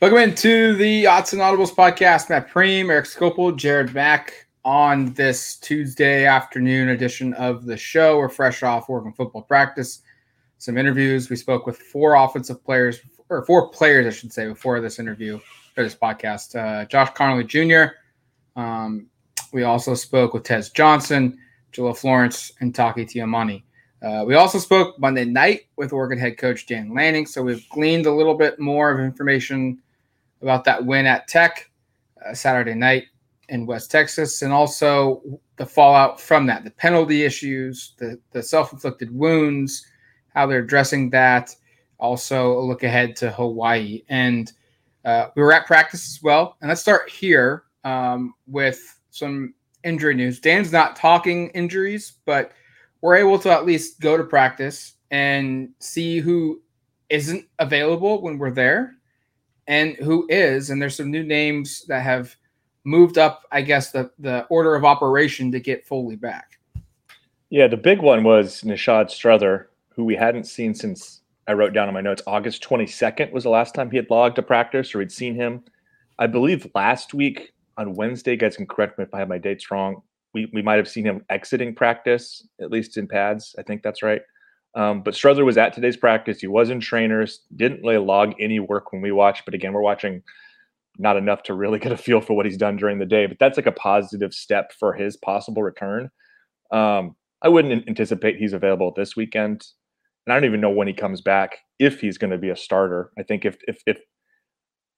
Welcome into the Autzen Audibles podcast. Matt Prehm, Erik Skopil, Jared Mack on this Tuesday afternoon edition of the show. We're fresh off Oregon football practice, some interviews. We spoke with four offensive players, or four players, I should say, before this interview or this podcast. Uh, Josh Conerly Jr. Um, we also spoke with Tez Johnson, Jahlil Florence, and Taki Taimani. Uh, we also spoke Monday night with Oregon head coach Dan Lanning, so we've gleaned a little bit more of information about that win at Tech uh, Saturday night in West Texas, and also the fallout from that, the penalty issues, the, the self inflicted wounds, how they're addressing that. Also, a look ahead to Hawaii. And uh, we were at practice as well. And let's start here um, with some injury news. Dan's not talking injuries, but we're able to at least go to practice and see who isn't available when we're there and who is. And there's some new names that have moved up, I guess, the, the order of operation to get Foley back. Yeah, the big one was Nishad Strother, who we hadn't seen since I wrote down in my notes August 22nd was the last time he had logged a practice or we'd seen him. I believe last week on Wednesday, guys can correct me if I have my dates wrong. We, we might have seen him exiting practice, at least in pads. I think that's right. Um, but Strother was at today's practice. He was in trainers, didn't really log any work when we watched. But again, we're watching not enough to really get a feel for what he's done during the day. But that's like a positive step for his possible return. Um, I wouldn't anticipate he's available this weekend, and I don't even know when he comes back if he's going to be a starter. I think if if if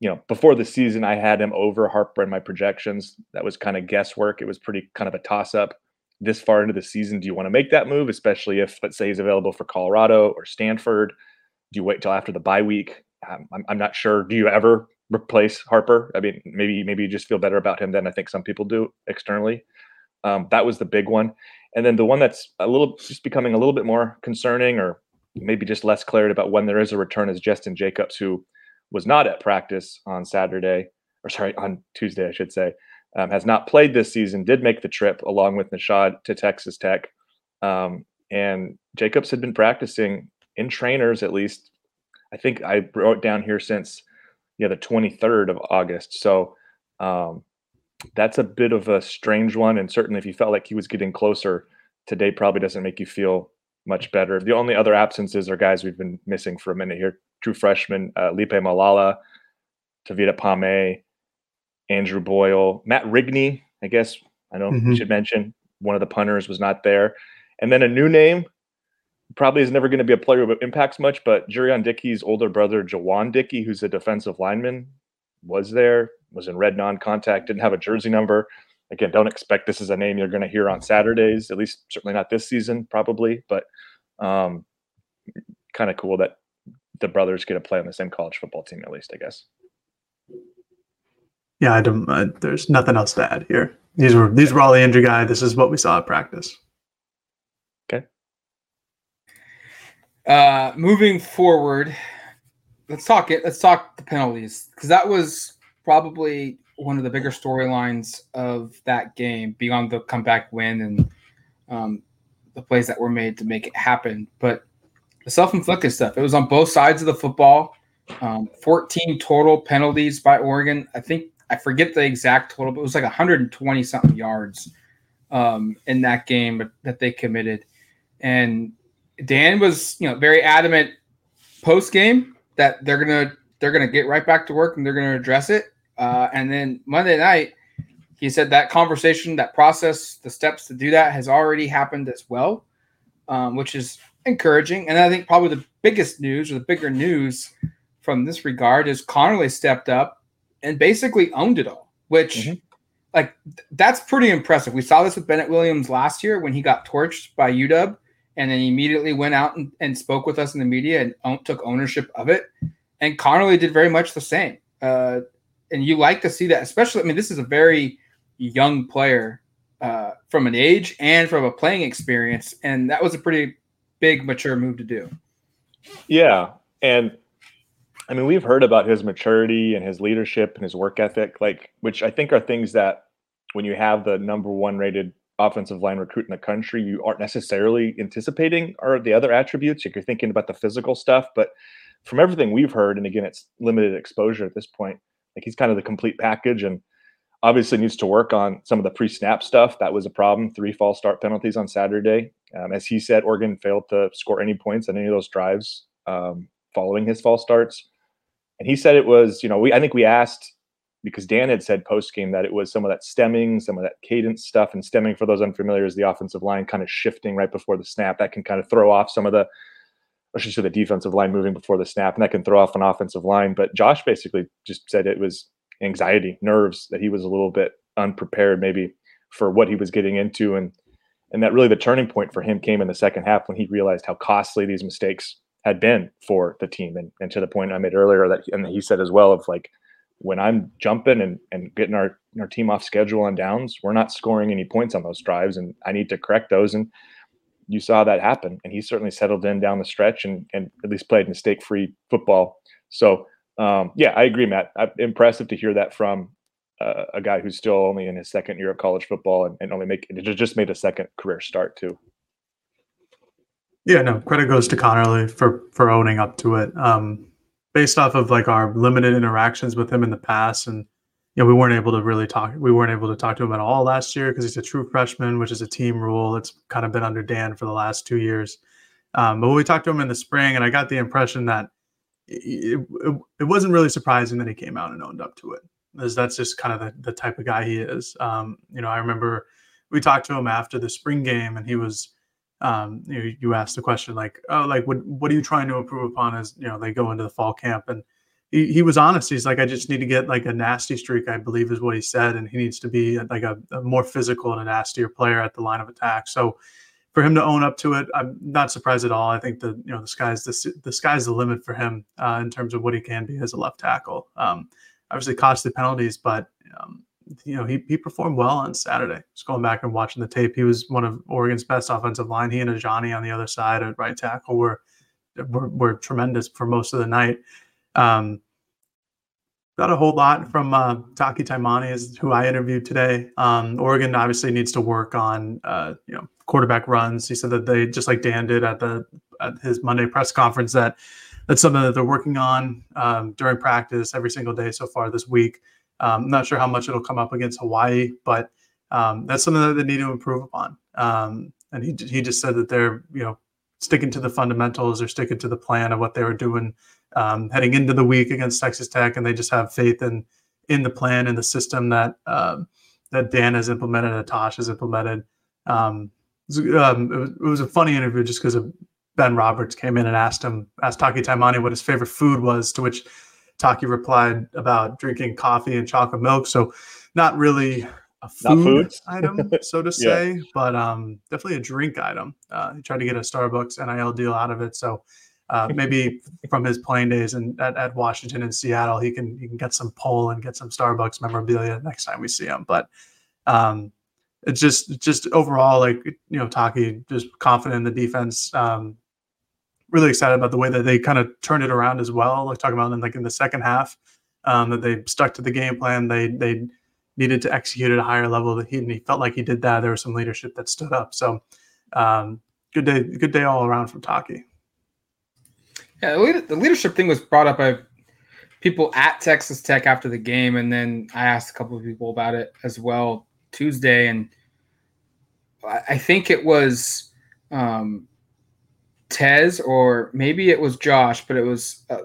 you know before the season I had him over Harper in my projections. That was kind of guesswork. It was pretty kind of a toss up this far into the season, do you want to make that move, especially if, let's say, he's available for Colorado or Stanford? Do you wait till after the bye week? Um, I'm, I'm not sure. Do you ever replace Harper? I mean, maybe maybe you just feel better about him than I think some people do externally. Um, that was the big one, and then the one that's a little just becoming a little bit more concerning, or maybe just less clarity about when there is a return, is Justin Jacobs, who was not at practice on Saturday, or sorry, on Tuesday, I should say um, has not played this season, did make the trip along with Nishad to Texas Tech. Um, and Jacobs had been practicing in trainers at least. I think I wrote down here since yeah the 23rd of August. So um, that's a bit of a strange one. And certainly, if you felt like he was getting closer today, probably doesn't make you feel much better. The only other absences are guys we've been missing for a minute here: true freshman uh, Lipe Malala, Tavita Pame, Andrew Boyle, Matt Rigney, I guess I know mm-hmm. we should mention one of the punters was not there. And then a new name, probably is never going to be a player who impacts much, but Jurrion Dickey's older brother, Jawan Dickey, who's a defensive lineman, was there, was in red non contact, didn't have a jersey number. Again, don't expect this is a name you're going to hear on Saturdays, at least certainly not this season, probably, but um, kind of cool that the brothers get to play on the same college football team, at least, I guess yeah, I don't. Uh, there's nothing else to add here. These were these were all the injury guy. This is what we saw at practice. Okay. Uh, moving forward, let's talk it. Let's talk the penalties because that was probably one of the bigger storylines of that game beyond the comeback win and um, the plays that were made to make it happen. But the self-inflicted stuff, it was on both sides of the football. Um, 14 total penalties by Oregon. I think I forget the exact total, but it was like 120 something yards um, in that game that they committed. And Dan was, you know, very adamant post game that they're gonna they're gonna get right back to work and they're gonna address it. Uh, and then Monday night, he said that conversation, that process, the steps to do that has already happened as well. um, which is encouraging. And I think probably the biggest news or the bigger news from this regard is Conerly stepped up and basically owned it all, which mm-hmm. like that's pretty impressive. We saw this with Bennett Williams last year when he got torched by UW and then he immediately went out and, and spoke with us in the media and own, took ownership of it. And Conerly did very much the same. Uh, and you like to see that, especially. I mean, this is a very young player uh, from an age and from a playing experience, and that was a pretty big mature move to do. Yeah, and I mean, we've heard about his maturity and his leadership and his work ethic, like which I think are things that when you have the number one rated offensive line recruit in the country, you aren't necessarily anticipating are the other attributes. Like you're thinking about the physical stuff, but from everything we've heard, and again, it's limited exposure at this point. Like he's kind of the complete package, and obviously needs to work on some of the pre-snap stuff. That was a problem. Three false start penalties on Saturday. Um, as he said, Oregon failed to score any points on any of those drives um, following his false starts. And he said it was, you know, we I think we asked because Dan had said post game that it was some of that stemming, some of that cadence stuff, and stemming for those unfamiliar is the offensive line kind of shifting right before the snap. That can kind of throw off some of the, I should say, the defensive line moving before the snap, and that can throw off an offensive line. But Josh basically just said it was anxiety, nerves, that he was a little bit unprepared maybe for what he was getting into, and and that really the turning point for him came in the second half when he realized how costly these mistakes had been for the team, and and to the point I made earlier that and he said as well of like when I'm jumping and, and getting our, our team off schedule on downs, we're not scoring any points on those drives. And I need to correct those. And you saw that happen. And he certainly settled in down the stretch and, and at least played mistake free football. So, um, yeah, I agree, Matt. I'm impressive to hear that from uh, a guy who's still only in his second year of college football and, and only make just made a second career start, too. Yeah, no, credit goes to Conerly for for owning up to it. Um, based off of like our limited interactions with him in the past and you know we weren't able to really talk we weren't able to talk to him at all last year because he's a true freshman which is a team rule. It's kind of been under dan for the last two years. Um, but we talked to him in the spring and i got the impression that it, it, it, wasn't really surprising that he came out and owned up to it because that's just kind of the, the type of guy he is. Um, you know i remember we talked to him after the spring game and he was um, you, you asked the question like, oh, like what what are you trying to improve upon as you know they go into the fall camp? And he, he was honest. He's like, I just need to get like a nasty streak, I believe is what he said, and he needs to be like a, a more physical and a nastier player at the line of attack. So for him to own up to it, I'm not surprised at all. I think the you know the sky's the, the sky's the limit for him uh, in terms of what he can be as a left tackle. Um, obviously costly penalties, but um, you know, he, he performed well on Saturday. Just going back and watching the tape, he was one of Oregon's best offensive line. He and Johnny on the other side at right tackle were, were, were tremendous for most of the night. Um, got a whole lot from uh, Taki Taimani, is who I interviewed today. Um, Oregon obviously needs to work on uh, you know quarterback runs. He said that they just like Dan did at the at his Monday press conference that that's something that they're working on um, during practice every single day so far this week. Um, I'm not sure how much it'll come up against Hawaii, but um, that's something that they need to improve upon. Um, and he he just said that they're you know sticking to the fundamentals or sticking to the plan of what they were doing um, heading into the week against Texas Tech, and they just have faith in in the plan and the system that um, that Dan has implemented, that Tosh has implemented. It, was, um, it, was, it, was, a funny interview just because Ben Roberts came in and asked him, asked Taki Taimani what his favorite food was, to which Taki replied about drinking coffee and chocolate milk. So not really a food, item, so to say, yeah. but um, definitely a drink item. Uh, he tried to get a Starbucks NIL deal out of it. So uh, maybe from his playing days in, at, at Washington and Seattle, he can he can get some pull and get some Starbucks memorabilia next time we see him. But um, it's just just overall like you know Taki just confident in the defense. Um, really excited about the way that they kind of turned it around as well. Like talking about in like in the second half, um, that they stuck to the game plan. They they needed to execute at a higher level. That he and he felt like he did that. There was some leadership that stood up. So um, good day, good day all around from Taki. Yeah, the leadership thing was brought up by people at Texas Tech after the game, and then I asked a couple of people about it as well Tuesday, and I think it was um, Tez or maybe it was Josh, but it was uh,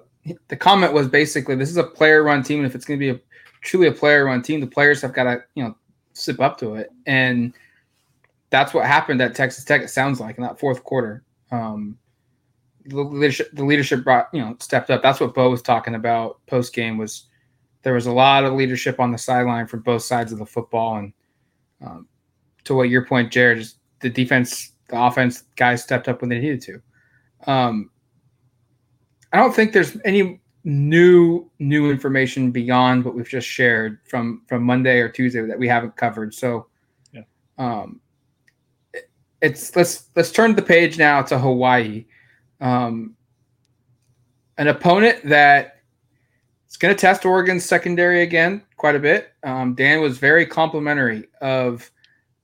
the comment was basically this is a player run team, and if it's going to be a truly a player run team, the players have got to you know slip up to it. And that's what happened at Texas Tech. It sounds like in that fourth quarter. Um, the leadership, the leadership brought, you know, stepped up. That's what Bo was talking about post game. Was there was a lot of leadership on the sideline from both sides of the football, and um, to what your point, Jared, the defense, the offense guys stepped up when they needed to. Um, I don't think there's any new new information beyond what we've just shared from from Monday or Tuesday that we haven't covered. So, yeah. um, it's let's let's turn the page now to Hawaii, um, an opponent that is going to test Oregon's secondary again quite a bit. Um, Dan was very complimentary of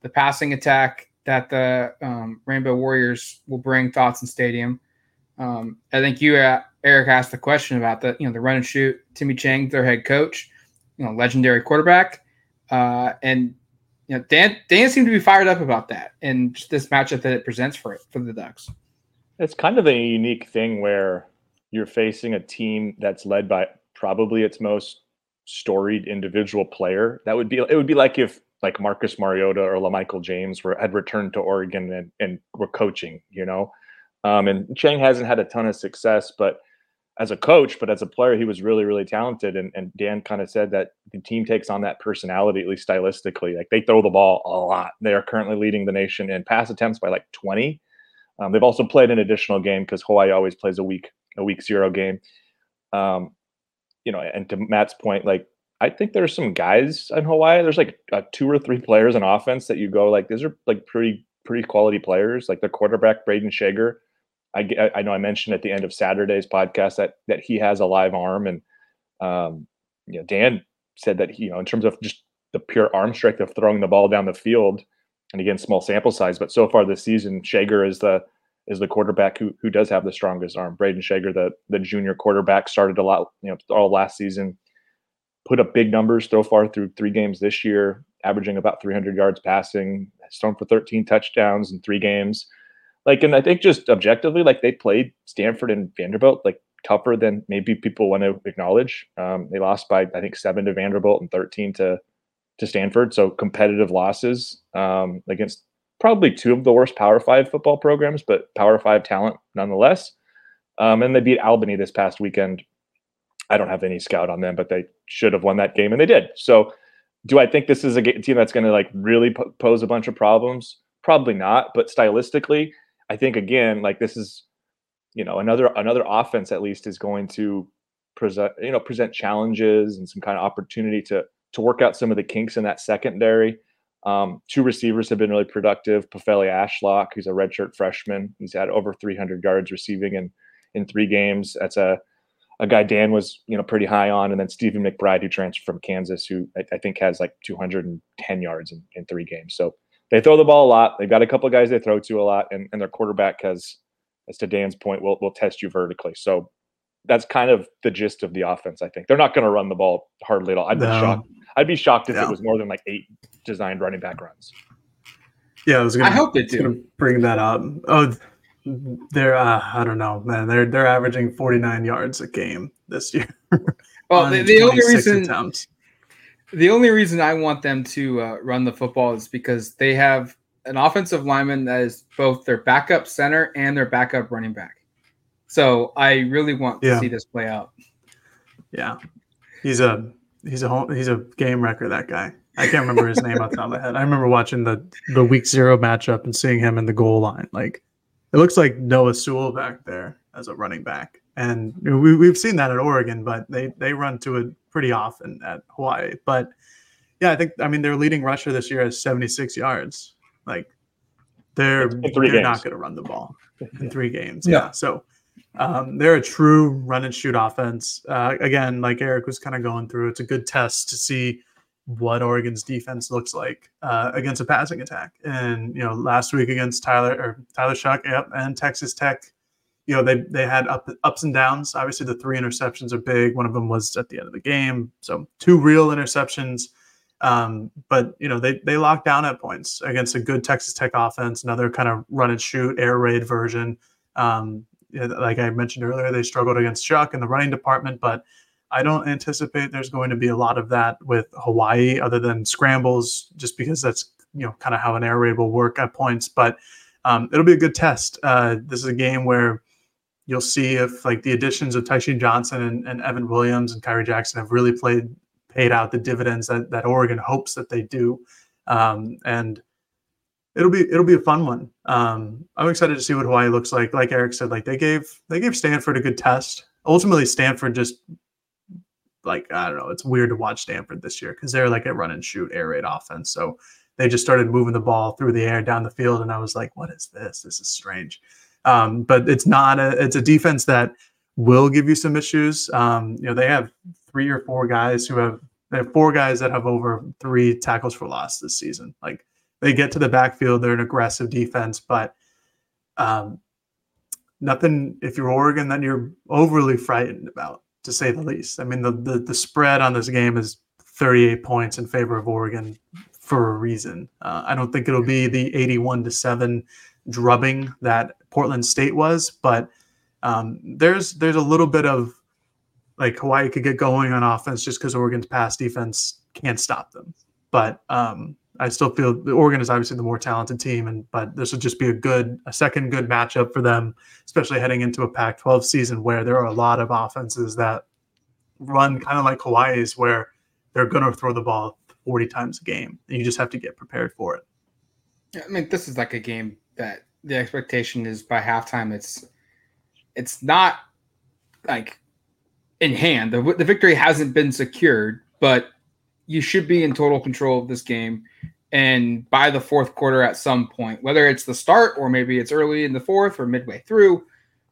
the passing attack that the um, Rainbow Warriors will bring Autzen Stadium. Um, I think you, uh, Erik, asked the question about the you know the run and shoot. Timmy Chang, their head coach, you know, legendary quarterback, uh, and you know Dan Dan seemed to be fired up about that and just this matchup that it presents for it for the Ducks. It's kind of a unique thing where you're facing a team that's led by probably its most storied individual player. That would be it would be like if like Marcus Mariota or LaMichael James were had returned to Oregon and, and were coaching, you know. Um, and Chang hasn't had a ton of success, but as a coach, but as a player, he was really, really talented. And, and Dan kind of said that the team takes on that personality, at least stylistically. Like they throw the ball a lot. They are currently leading the nation in pass attempts by like 20. Um, they've also played an additional game because Hawaii always plays a week, a week zero game. Um, you know, and to Matt's point, like I think there's some guys in Hawaii. There's like two or three players in offense that you go like these are like pretty pretty quality players. Like the quarterback Brayden Schager I, I know I mentioned at the end of Saturday's podcast that that he has a live arm, and um, you know Dan said that you know in terms of just the pure arm strength of throwing the ball down the field, and again small sample size, but so far this season Schager is the is the quarterback who who does have the strongest arm. Brayden Schager, the the junior quarterback, started a lot you know all last season, put up big numbers so far through three games this year, averaging about 300 yards passing, thrown for 13 touchdowns in three games like, and I think just objectively, like they played Stanford and Vanderbilt like tougher than maybe people want to acknowledge. Um, they lost by I think seven to Vanderbilt and thirteen to to Stanford, so competitive losses um, against probably two of the worst Power Five football programs, but Power Five talent nonetheless. Um, and they beat Albany this past weekend. I don't have any scout on them, but they should have won that game, and they did. So, do I think this is a team that's going to like really pose a bunch of problems? Probably not. But stylistically, I think again, like this is, you know, another another offense at least is going to present, you know, present challenges and some kind of opportunity to to work out some of the kinks in that secondary. Um, two receivers have been really productive. Pofele Ashlock, who's a redshirt freshman, he's had over 300 yards receiving in in three games. That's a a guy Dan was you know pretty high on, and then Stephen McBride, who transferred from Kansas, who I, I think has like 210 yards in, in three games. So they throw the ball a lot. They've got a couple of guys they throw to a lot, and, and their quarterback has, as to Dan's point, will will test you vertically. So that's kind of the gist of the offense. I think they're not going to run the ball hardly at all. I'd be shocked. I'd be shocked if it was more than like eight designed running back runs. Yeah, I was going. To I hope they do. To bring that up. Oh, they're uh, I don't know, man. They're they're averaging 49 yards a game this year. well, the, the only reason attempts. The only reason I want them to uh, run the football is because they have an offensive lineman that is both their backup center and their backup running back. So I really want to see this play out. Yeah, he's a he's a he's a game wrecker. That guy. I can't remember his name off the top of my head. I remember watching the the week zero matchup and seeing him in the goal line. Like it looks like Noah Sewell back there as a running back, and we, we've seen that at Oregon, but they they run to it pretty often at Hawaii. But yeah, I think I mean their leading rusher this year has 76 yards. Like they're they're not going to run the ball in three games. Yeah, yeah. so um, they're a true run and shoot offense. Uh, again, like Eric was kind of going through, it's a good test to see what Oregon's defense looks like uh, against a passing attack. And you know, last week against Tyler or Tyler Shough, yep, and Texas Tech, you know they they had up, ups and downs. Obviously, the three interceptions are big. One of them was at the end of the game, so two real interceptions. Um, but you know they they locked down at points against a good Texas Tech offense, another kind of run and shoot air raid version. Um, like I mentioned earlier, they struggled against Shough in the running department, but I don't anticipate there's going to be a lot of that with Hawaii, other than scrambles, just because that's you know kind of how an air raid will work at points, but um, it'll be a good test. Uh, this is a game where you'll see if like the additions of Tysheem Johnson and, and Evan Williams and Khyree Jackson have really played paid out the dividends that, that Oregon hopes that they do. Um, and it'll be it'll be a fun one. Um, I'm excited to see what Hawaii looks like. Like Erik said, like they gave they gave Stanford a good test. Ultimately, Stanford just like I don't know. It's weird to watch Stanford this year because they're like a run and shoot air raid offense. So they just started moving the ball through the air down the field, and I was like, "What is this? This is strange." Um, but it's not a it's a defense that will give you some issues. Um, you know, they have three or four guys who have they have four guys that have over three tackles for loss this season. Like they get to the backfield, they're an aggressive defense, but um, nothing. If you're Oregon, that you're overly frightened about, to say the least. I mean, the the, the spread on this game is 38 points in favor of Oregon for a reason. Uh, I don't think it'll be the 81 to seven drubbing that Portland State was, but um, there's there's a little bit of like Hawaii could get going on offense just because Oregon's pass defense can't stop them. But um, I still feel the Oregon is obviously the more talented team, and but this would just be a good, a second good matchup for them, especially heading into a Pac-12 season where there are a lot of offenses that run kind of like Hawaii's, where they're going to throw the ball 40 times a game, and you just have to get prepared for it. Yeah, I mean, this is like a game that the expectation is by halftime, it's it's not like in hand. The, the victory hasn't been secured, but you should be in total control of this game. And by the fourth quarter, at some point, whether it's the start or maybe it's early in the fourth or midway through,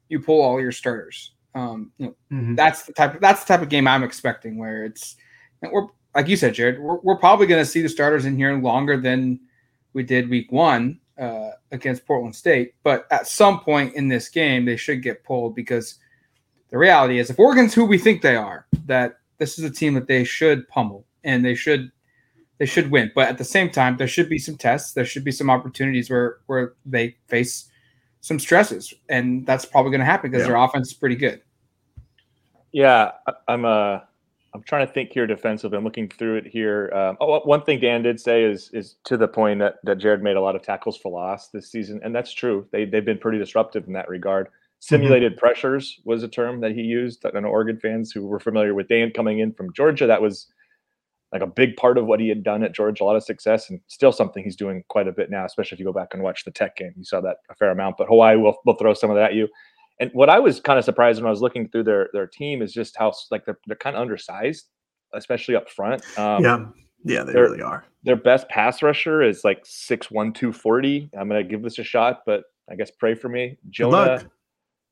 you pull all your starters. Um, you know, mm-hmm. that's the type. Of, that's the type of game I'm expecting, where it's we're like you said, Jared. We're, we're probably going to see the starters in here longer than we did week one uh, against Portland State. But at some point in this game, they should get pulled because the reality is, if Oregon's who we think they are, that this is a team that they should pummel and they should they should win. But at the same time, there should be some tests. There should be some opportunities where where they face some stresses, and that's probably going to happen because yeah. their offense is pretty good. Yeah, I'm uh I'm trying to think here defensively. I'm looking through it here. Um, oh, one thing Dan did say is is to the point that, that Jared made a lot of tackles for loss this season, and that's true. They they've been pretty disruptive in that regard. Mm-hmm. Simulated mm-hmm. pressures was a term that he used. And Oregon fans who were familiar with Dan coming in from Georgia, that was like a big part of what he had done at Georgia, a lot of success, and still something he's doing quite a bit now. Especially if you go back and watch the Tech game, you saw that a fair amount. But Hawaii will will throw some of that at you. And what I was kind of surprised when I was looking through their their team is just how like they're they're kind of undersized, especially up front. Um, yeah, yeah, they really are. Their best pass rusher is like six one two forty. I'm gonna give this a shot, but I guess pray for me. Jonah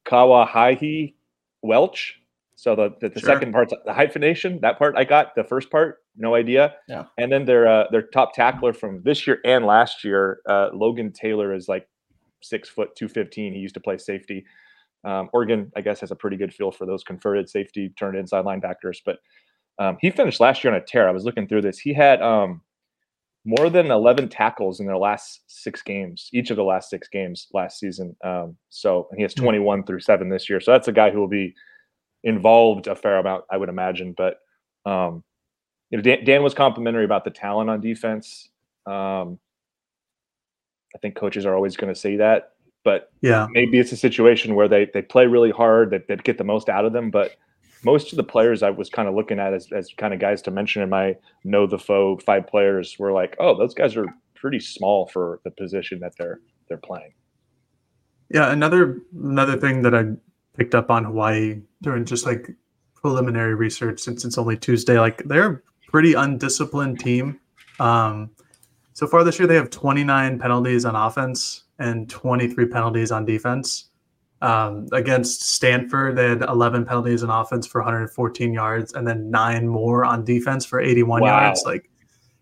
Kawahihi Welch. So the the, the sure. second part, the hyphenation, that part I got. The first part, no idea. Yeah. And then their uh, their top tackler from this year and last year, uh, Logan Taylor is like six foot two fifteen. He used to play safety. Um, Oregon, I guess, has a pretty good feel for those converted safety turned inside linebackers. But um, he finished last year on a tear. I was looking through this. He had um, more than 11 tackles in their last six games, each of the last six games last season. Um, so he has hmm. 21 through seven this year. So that's a guy who will be involved a fair amount, I would imagine. But um, you know, Dan, Dan, was complimentary about the talent on defense. Um, I think coaches are always going to say that. But yeah, maybe it's a situation where they they play really hard, that they get the most out of them. But most of the players I was kind of looking at as, as kind of guys to mention in my know the foe five players were like, oh, those guys are pretty small for the position that they're they're playing. Yeah, another another thing that I picked up on Hawaii during just like preliminary research since it's only Tuesday, like they're a pretty undisciplined team. Um, so far this year, they have 29 penalties on offense and 23 penalties on defense. Um, against Stanford, they had 11 penalties on offense for 114 yards, and then nine more on defense for 81 wow. yards. Like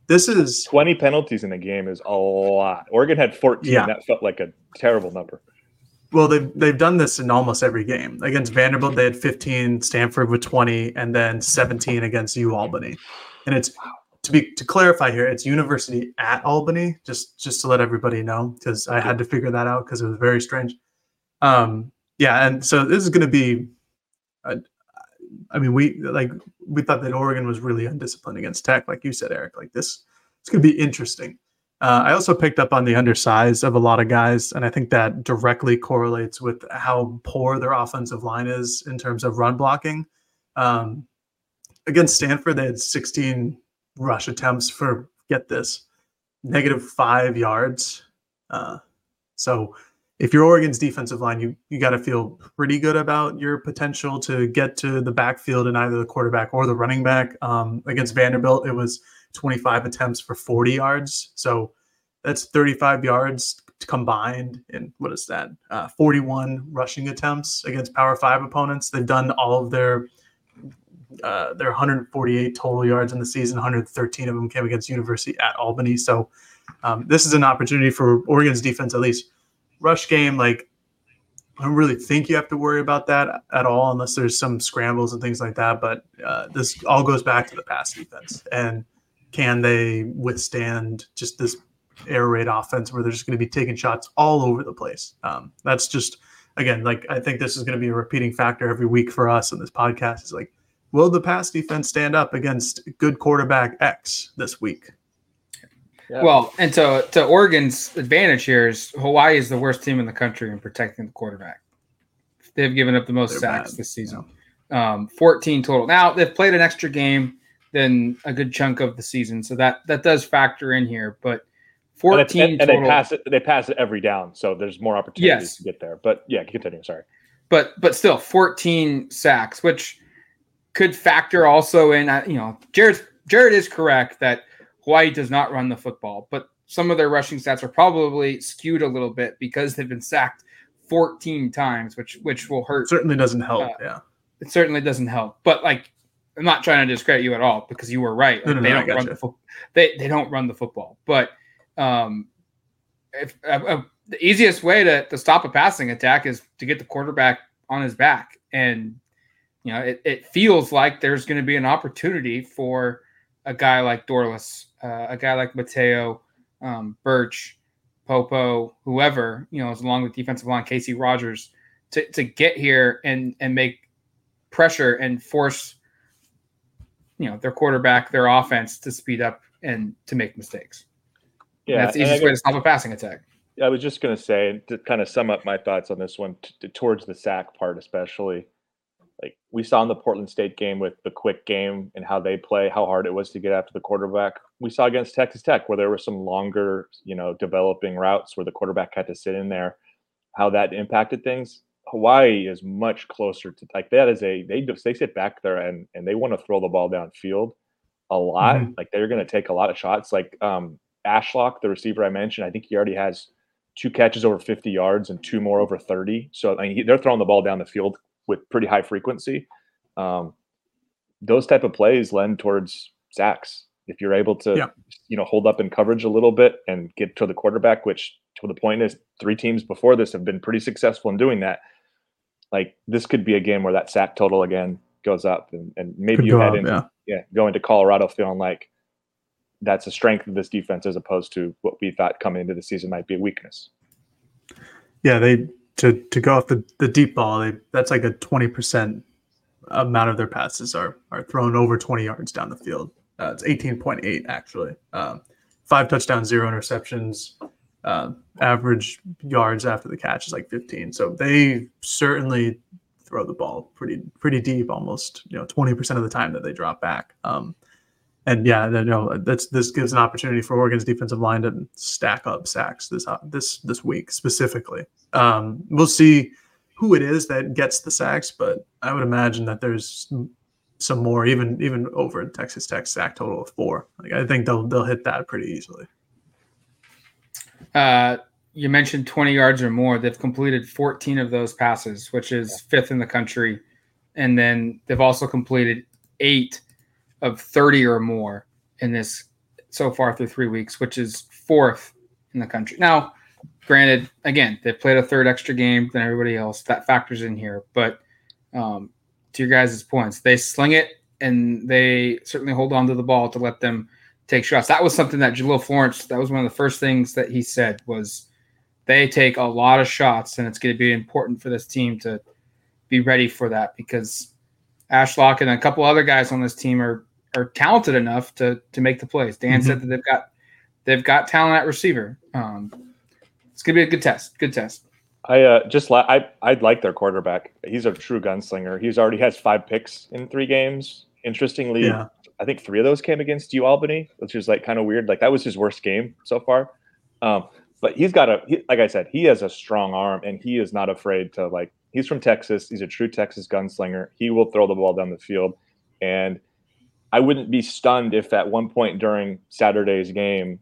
this is 20 penalties in a game is a lot. Oregon had 14. Yeah. That felt like a terrible number. Well, they've they've done this in almost every game. Against Vanderbilt, they had 15. Stanford with 20, and then 17 against U Albany. And it's to be to clarify here, it's University at Albany, just just to let everybody know, because I had to figure that out because it was very strange. Um, yeah, and so this is going to be. Uh, I mean, we like we thought that Oregon was really undisciplined against Tech, like you said, Erik. Like this, it's going to be interesting. Uh, I also picked up on the undersize of a lot of guys, and I think that directly correlates with how poor their offensive line is in terms of run blocking. Um, against Stanford, they had 16 rush attempts for get this negative five yards. Uh, so if you're Oregon's defensive line, you you got to feel pretty good about your potential to get to the backfield in either the quarterback or the running back. Um, against Vanderbilt, it was 25 attempts for 40 yards, so that's 35 yards combined. And what is that? Uh, 41 rushing attempts against Power Five opponents. They've done all of their uh, their 148 total yards in the season. 113 of them came against University at Albany. So um, this is an opportunity for Oregon's defense, at least rush game. Like I don't really think you have to worry about that at all, unless there's some scrambles and things like that. But uh, this all goes back to the pass defense, and can they withstand just this air raid offense where they're just going to be taking shots all over the place? Um, that's just again, like I think this is going to be a repeating factor every week for us in this podcast. Is like will the pass defense stand up against good quarterback X this week? Yeah. Well, and to, to Oregon's advantage here is Hawaii is the worst team in the country in protecting the quarterback. They've given up the most They're sacks bad. this season, yeah. um, 14 total. Now they've played an extra game than a good chunk of the season, so that that does factor in here. But 14 and, and, and they pass it. They pass it every down, so there's more opportunities yes. to get there. But yeah, continue. Sorry, but but still 14 sacks, which could factor also in. Uh, you know, Jared Jared is correct that Hawaii does not run the football, but some of their rushing stats are probably skewed a little bit because they've been sacked 14 times, which which will hurt. Certainly doesn't help. Uh, yeah, it certainly doesn't help. But like, I'm not trying to discredit you at all because you were right. Like, no, no, they no, don't run you. the fo- they they don't run the football. But um, if uh, uh, the easiest way to to stop a passing attack is to get the quarterback on his back and you know, it, it feels like there's going to be an opportunity for a guy like Dorlus, uh, a guy like Mateo, um, Burch, Popo, whoever, you know, as along with defensive line, Casey Rogers, to, to get here and, and make pressure and force, you know, their quarterback, their offense to speed up and to make mistakes. Yeah. And that's the easiest way to stop a passing attack. Yeah, I was just going to say, to kind of sum up my thoughts on this one, t- towards the sack part, especially like we saw in the Portland State game with the quick game and how they play, how hard it was to get after the quarterback. We saw against Texas Tech where there were some longer, you know, developing routes where the quarterback had to sit in there, how that impacted things. Hawaii is much closer to like that is a they they sit back there and and they want to throw the ball downfield a lot. Mm-hmm. Like they're going to take a lot of shots. Like um Ashlock, the receiver I mentioned, I think he already has two catches over 50 yards and two more over 30. So I mean, they're throwing the ball down the field with pretty high frequency. Um, those type of plays lend towards sacks. If you're able to, yeah. you know, hold up in coverage a little bit and get to the quarterback, which to the point is three teams before this have been pretty successful in doing that. Like this could be a game where that sack total again goes up, and, and maybe could you head up, into yeah. yeah go into Colorado feeling like that's a strength of this defense as opposed to what we thought coming into the season might be a weakness. Yeah, they to to go off the, the deep ball, they, that's like a twenty percent amount of their passes are are thrown over twenty yards down the field. Uh, it's eighteen point eight actually. Um, five touchdowns, zero interceptions. Uh, average yards after the catch is like fifteen. So they certainly throw the ball pretty pretty deep, almost you know twenty percent of the time that they drop back. Um, and yeah, know that's this gives an opportunity for Oregon's defensive line to stack up sacks this uh, this this week specifically. Um, we'll see who it is that gets the sacks, but I would imagine that there's some more, even even over Texas Tech sack total of four. Like I think they'll they'll hit that pretty easily. Uh, you mentioned 20 yards or more. They've completed 14 of those passes, which is fifth in the country, and then they've also completed eight of 30 or more in this so far through three weeks, which is fourth in the country. Now, granted, again, they've played a third extra game than everybody else. That factors in here. But um, to your guys' points, they sling it and they certainly hold on to the ball to let them take shots. That was something that Jahlil Florence, that was one of the first things that he said was they take a lot of shots and it's going to be important for this team to be ready for that because Ashlock and a couple other guys on this team are are talented enough to to make the plays. Dan mm-hmm. said that they've got they've got talent at receiver. Um, it's gonna be a good test. Good test. I uh, just la- I I like their quarterback. He's a true gunslinger. He's already has five picks in three games. Interestingly, yeah. I think three of those came against U Albany, which is like kind of weird. Like that was his worst game so far. Um, but he's got a he, like I said, he has a strong arm, and he is not afraid to like. He's from Texas. He's a true Texas gunslinger. He will throw the ball down the field, and I wouldn't be stunned if at one point during Saturday's game,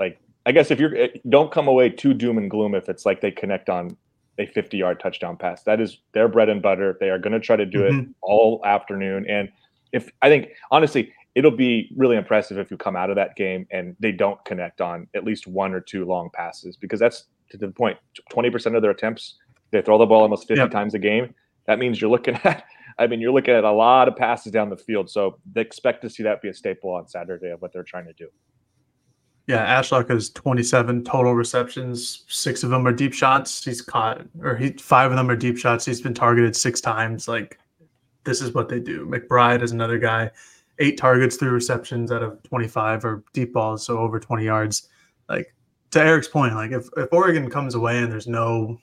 like I guess if you're eh, don't come away too doom and gloom if it's like they connect on a 50 yard touchdown pass. That is their bread and butter. They are going to try to do mm-hmm. it all afternoon. And if I think honestly, it'll be really impressive if you come out of that game and they don't connect on at least one or two long passes because that's to the point 20% of their attempts they throw the ball almost 50 yep. times a game that means you're looking at i mean you're looking at a lot of passes down the field. So they expect to see that be a staple on saturday of what they're trying to do. Yeah ashlock has 27 total receptions. Six of them are deep shots. He's caught or he five of them are deep shots. He's been targeted six times. Like this is what they do. Mcbride is another guy. Eight targets, three receptions out of 25 or deep balls, so over 20 yards. Like to Erik's point, like if, if Oregon comes away and there's no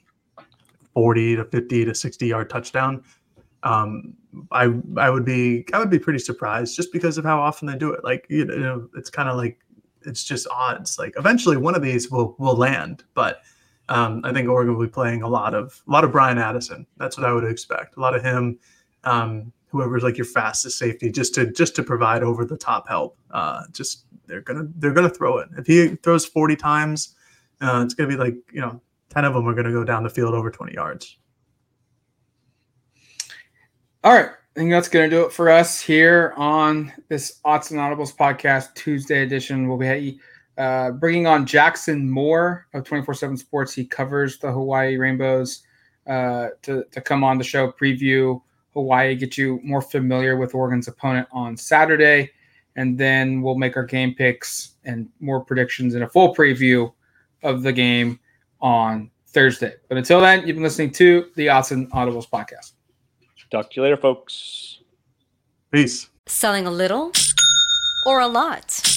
40 to 50 to 60 yard touchdown, um, I I would be I would be pretty surprised just because of how often they do it. Like you know, it's kind of like it's just odds. Like eventually one of these will will land, but um, I think Oregon will be playing a lot of a lot of Bryan Addison. That's what I would expect. A lot of him. Um, whoever's like your fastest safety just to just to provide over the top help. Uh, just they're gonna they're gonna throw it. If he throws 40 times, uh, it's gonna be like you know 10 of them are gonna go down the field over 20 yards. All right. I think that's going to do it for us here on this Autzen Audibles podcast Tuesday edition. We'll be uh, bringing on Jackson Moore of 24 7 Sports. He covers the Hawaii Rainbows uh, to, to come on the show, preview Hawaii, get you more familiar with Oregon's opponent on Saturday. And then we'll make our game picks and more predictions and a full preview of the game on Thursday. But until then, you've been listening to the Autzen Audibles podcast. Talk to you later, folks. Peace. Selling a little or a lot?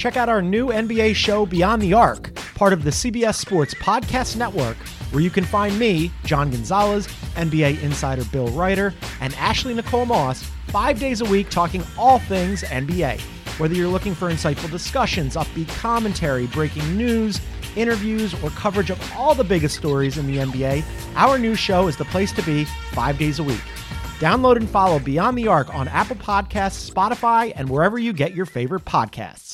Check out our new NBA show, Beyond the Arc, part of the CBS Sports Podcast Network where you can find me, John Gonzalez, NBA insider Bill Reiter, and Ashley Nicole Moss five days a week talking all things NBA. Whether you're looking for insightful discussions, upbeat commentary, breaking news, interviews, or coverage of all the biggest stories in the NBA, our new show is the place to be five days a week. Download and follow Beyond the Arc on Apple Podcasts, Spotify, and wherever you get your favorite podcasts.